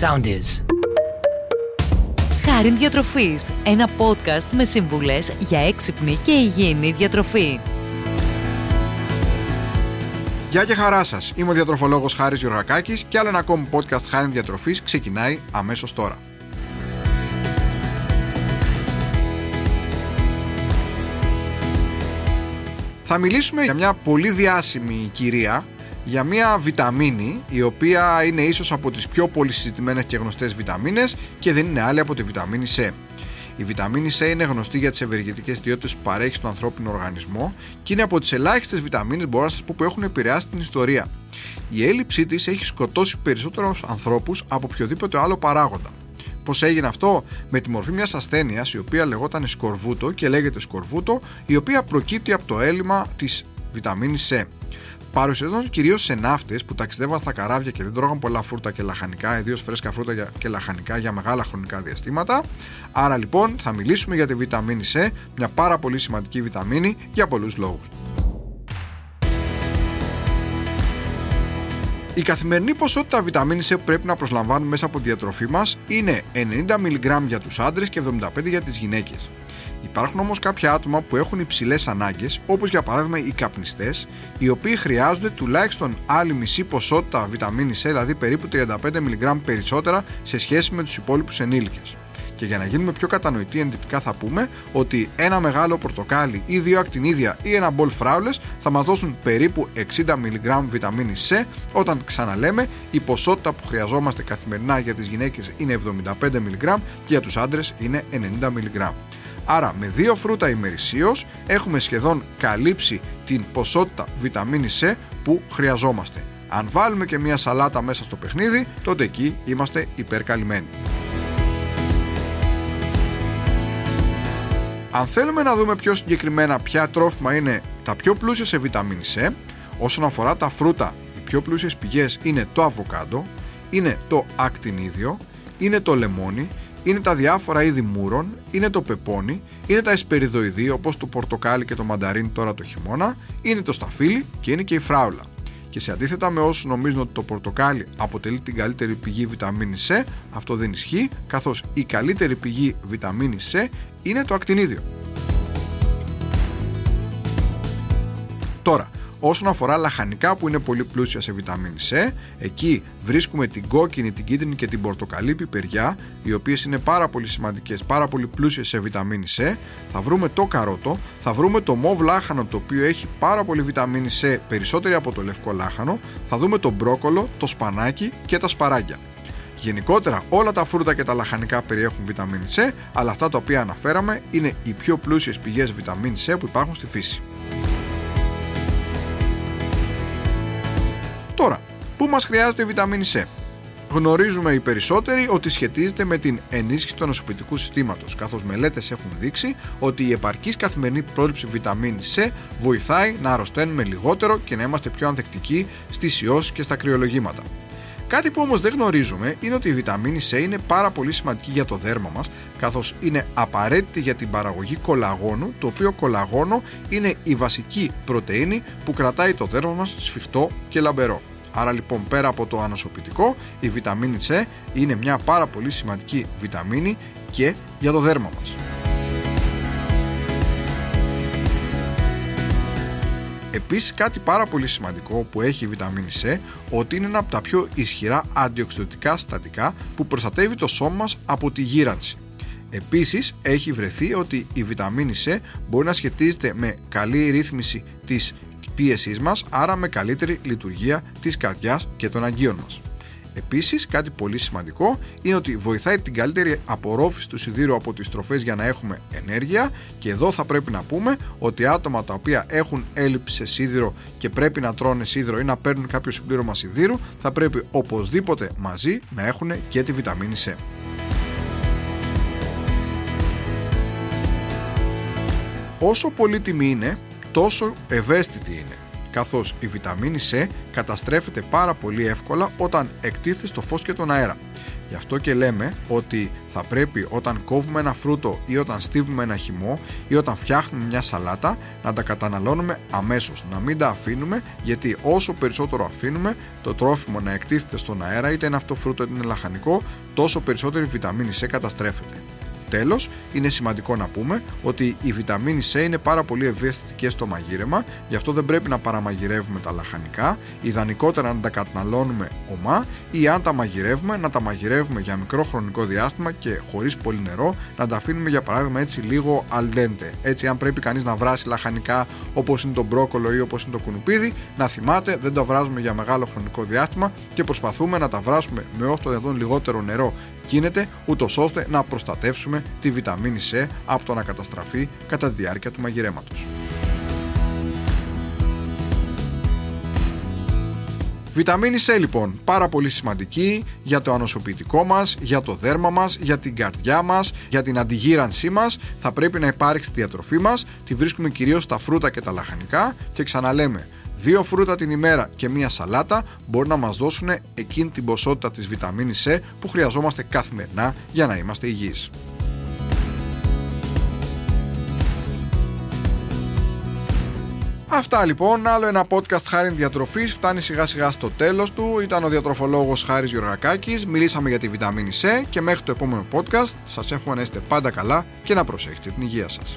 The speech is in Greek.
sound is. Χάριν Διατροφής, ένα podcast με συμβουλές για έξυπνη και υγιεινή διατροφή. Γεια και χαρά σας. Είμαι ο διατροφολόγος Χάρης Γιωργακάκης και άλλο ένα ακόμη podcast Χάριν Διατροφής ξεκινάει αμέσως τώρα. Θα μιλήσουμε για μια πολύ διάσημη κυρία, για μια βιταμίνη η οποία είναι ίσως από τις πιο πολύ συζητημένες και γνωστές βιταμίνες και δεν είναι άλλη από τη βιταμίνη C. Η βιταμίνη C είναι γνωστή για τις ευεργετικές ιδιότητες που παρέχει στον ανθρώπινο οργανισμό και είναι από τις ελάχιστες βιταμίνες, μπορώ να σας πω, που έχουν επηρεάσει την ιστορία. Η έλλειψή της έχει σκοτώσει περισσότερους ανθρώπους από οποιοδήποτε άλλο παράγοντα. Πώς έγινε αυτό, με τη μορφή μιας ασθένειας η οποία λεγόταν σκορβούτο και λέγεται σκορβούτο, η οποία προκύπτει από το έλλειμμα της βιταμίνης C. Παρουσιαζόταν κυρίως σε ναύτες που ταξιδεύαν στα καράβια και δεν τρώγαν πολλά φρούτα και λαχανικά, ιδίως φρέσκα φρούτα και λαχανικά για μεγάλα χρονικά διαστήματα. Άρα λοιπόν θα μιλήσουμε για τη βιταμίνη C, μια πάρα πολύ σημαντική βιταμίνη για πολλούς λόγους. Η καθημερινή ποσότητα βιταμίνης C που πρέπει να προσλαμβάνουμε μέσα από τη διατροφή μας είναι 90 mg για τους άντρες και 75 για τις γυναίκες. Υπάρχουν όμως κάποια άτομα που έχουν υψηλές ανάγκες, όπως για παράδειγμα οι καπνιστές, οι οποίοι χρειάζονται τουλάχιστον άλλη μισή ποσότητα βιταμίνη C, δηλαδή περίπου 35 mg περισσότερα σε σχέση με τους υπόλοιπους ενήλικες. Και για να γίνουμε πιο κατανοητοί ενδεικτικά θα πούμε ότι ένα μεγάλο πορτοκάλι ή δύο ακτινίδια ή ένα μπολ φράουλες θα μας δώσουν περίπου 60 mg βιταμίνη C όταν ξαναλέμε η ποσότητα που χρειαζόμαστε καθημερινά για τις γυναίκες είναι 75 mg και για τους άντρες είναι 90 mg. Άρα με δύο φρούτα ημερησίως έχουμε σχεδόν καλύψει την ποσότητα βιταμίνης C που χρειαζόμαστε. Αν βάλουμε και μια σαλάτα μέσα στο παιχνίδι, τότε εκεί είμαστε υπερκαλυμμένοι. Αν θέλουμε να δούμε πιο συγκεκριμένα ποια τρόφιμα είναι τα πιο πλούσια σε βιταμίνη C, όσον αφορά τα φρούτα, οι πιο πλούσιες πηγές είναι το αβοκάντο, είναι το ακτινίδιο, είναι το λεμόνι είναι τα διάφορα είδη μούρων, είναι το πεπόνι, είναι τα εσπεριδοειδή όπως το πορτοκάλι και το μανταρίνι τώρα το χειμώνα, είναι το σταφύλι και είναι και η φράουλα. Και σε αντίθετα με όσους νομίζουν ότι το πορτοκάλι αποτελεί την καλύτερη πηγή βιταμίνη C, αυτό δεν ισχύει, καθώς η καλύτερη πηγή βιταμίνη C είναι το ακτινίδιο. Τώρα, Όσον αφορά λαχανικά που είναι πολύ πλούσια σε βιταμίνη C, εκεί βρίσκουμε την κόκκινη, την κίτρινη και την πορτοκαλί πιπεριά, οι οποίες είναι πάρα πολύ σημαντικές, πάρα πολύ πλούσιες σε βιταμίνη C. Θα βρούμε το καρότο, θα βρούμε το μοβ λάχανο, το οποίο έχει πάρα πολύ βιταμίνη C, περισσότερη από το λευκό λάχανο. Θα δούμε το μπρόκολο, το σπανάκι και τα σπαράγγια. Γενικότερα όλα τα φρούτα και τα λαχανικά περιέχουν βιταμίνη C, αλλά αυτά τα οποία αναφέραμε είναι οι πιο πλούσιες πηγές βιταμίνη C που υπάρχουν στη φύση. Τώρα, πού μας χρειάζεται η βιταμίνη C. Γνωρίζουμε οι περισσότεροι ότι σχετίζεται με την ενίσχυση του νοσοποιητικού συστήματος, καθώς μελέτες έχουν δείξει ότι η επαρκής καθημερινή πρόληψη βιταμίνη C βοηθάει να αρρωσταίνουμε λιγότερο και να είμαστε πιο ανθεκτικοί στις ιώσεις και στα κρυολογήματα. Κάτι που όμως δεν γνωρίζουμε είναι ότι η βιταμίνη C είναι πάρα πολύ σημαντική για το δέρμα μας, καθώς είναι απαραίτητη για την παραγωγή κολαγόνου, το οποίο κολαγόνο είναι η βασική πρωτενη που κρατάει το δέρμα μας σφιχτό και λαμπερό. Άρα λοιπόν πέρα από το ανοσοποιητικό, η βιταμίνη C είναι μια πάρα πολύ σημαντική βιταμίνη και για το δέρμα μας. Επίσης κάτι πάρα πολύ σημαντικό που έχει η βιταμίνη C ότι είναι ένα από τα πιο ισχυρά αντιοξυδοτικά συστατικά που προστατεύει το σώμα μας από τη γύρανση. Επίσης έχει βρεθεί ότι η βιταμίνη C μπορεί να σχετίζεται με καλή ρύθμιση της πίεσής μας, άρα με καλύτερη λειτουργία της καρδιάς και των αγγείων μας. Επίσης, κάτι πολύ σημαντικό είναι ότι βοηθάει την καλύτερη απορρόφηση του σιδήρου από τις τροφές για να έχουμε ενέργεια. Και εδώ θα πρέπει να πούμε ότι άτομα τα οποία έχουν έλλειψη σε σίδηρο και πρέπει να τρώνε σίδηρο ή να παίρνουν κάποιο συμπλήρωμα σιδήρου, θα πρέπει οπωσδήποτε μαζί να έχουν και τη βιταμίνη C. Όσο πολύτιμη είναι, τόσο ευαίσθητη είναι. Καθώς η βιταμίνη C καταστρέφεται πάρα πολύ εύκολα όταν εκτίθεται στο φως και τον αέρα. Γι' αυτό και λέμε ότι θα πρέπει όταν κόβουμε ένα φρούτο ή όταν στίβουμε ένα χυμό ή όταν φτιάχνουμε μια σαλάτα να τα καταναλώνουμε αμέσως, να μην τα αφήνουμε γιατί όσο περισσότερο αφήνουμε το τρόφιμο να εκτίθεται στον αέρα είτε είναι αυτό φρούτο είτε είναι λαχανικό τόσο περισσότερη βιταμίνη C καταστρέφεται. Τέλος, είναι σημαντικό να πούμε ότι η βιταμίνη C είναι πάρα πολύ ευαίσθητη και στο μαγείρεμα, γι' αυτό δεν πρέπει να παραμαγειρεύουμε τα λαχανικά, ιδανικότερα να τα καταναλώνουμε ομά ή αν τα μαγειρεύουμε, να τα μαγειρεύουμε για μικρό χρονικό διάστημα και χωρίς πολύ νερό, να τα αφήνουμε για παράδειγμα έτσι λίγο al dente. Έτσι, αν πρέπει κανείς να βράσει λαχανικά όπως είναι το μπρόκολο ή όπως είναι το κουνουπίδι, να θυμάται δεν τα βράζουμε για μεγάλο χρονικό διάστημα και προσπαθούμε να τα βράσουμε με όσο το δυνατόν λιγότερο νερό γίνεται, ούτως ώστε να προστατεύσουμε τη βιταμίνη C από το να καταστραφεί κατά τη διάρκεια του μαγειρέματος. Βιταμίνη C λοιπόν, πάρα πολύ σημαντική για το ανοσοποιητικό μας, για το δέρμα μας, για την καρδιά μας, για την αντιγύρανσή μας. Θα πρέπει να υπάρξει στη διατροφή μας, τη βρίσκουμε κυρίως στα φρούτα και τα λαχανικά και ξαναλέμε, Δύο φρούτα την ημέρα και μία σαλάτα μπορεί να μας δώσουν εκείνη την ποσότητα της βιταμίνης C που χρειαζόμαστε καθημερινά για να είμαστε υγιείς. Αυτά λοιπόν, άλλο ένα podcast χάρη διατροφής φτάνει σιγά σιγά στο τέλος του. Ήταν ο διατροφολόγος Χάρης Γιωργακάκη. Μιλήσαμε για τη βιταμίνη C και μέχρι το επόμενο podcast σας εύχομαι να είστε πάντα καλά και να προσέχετε την υγεία σας.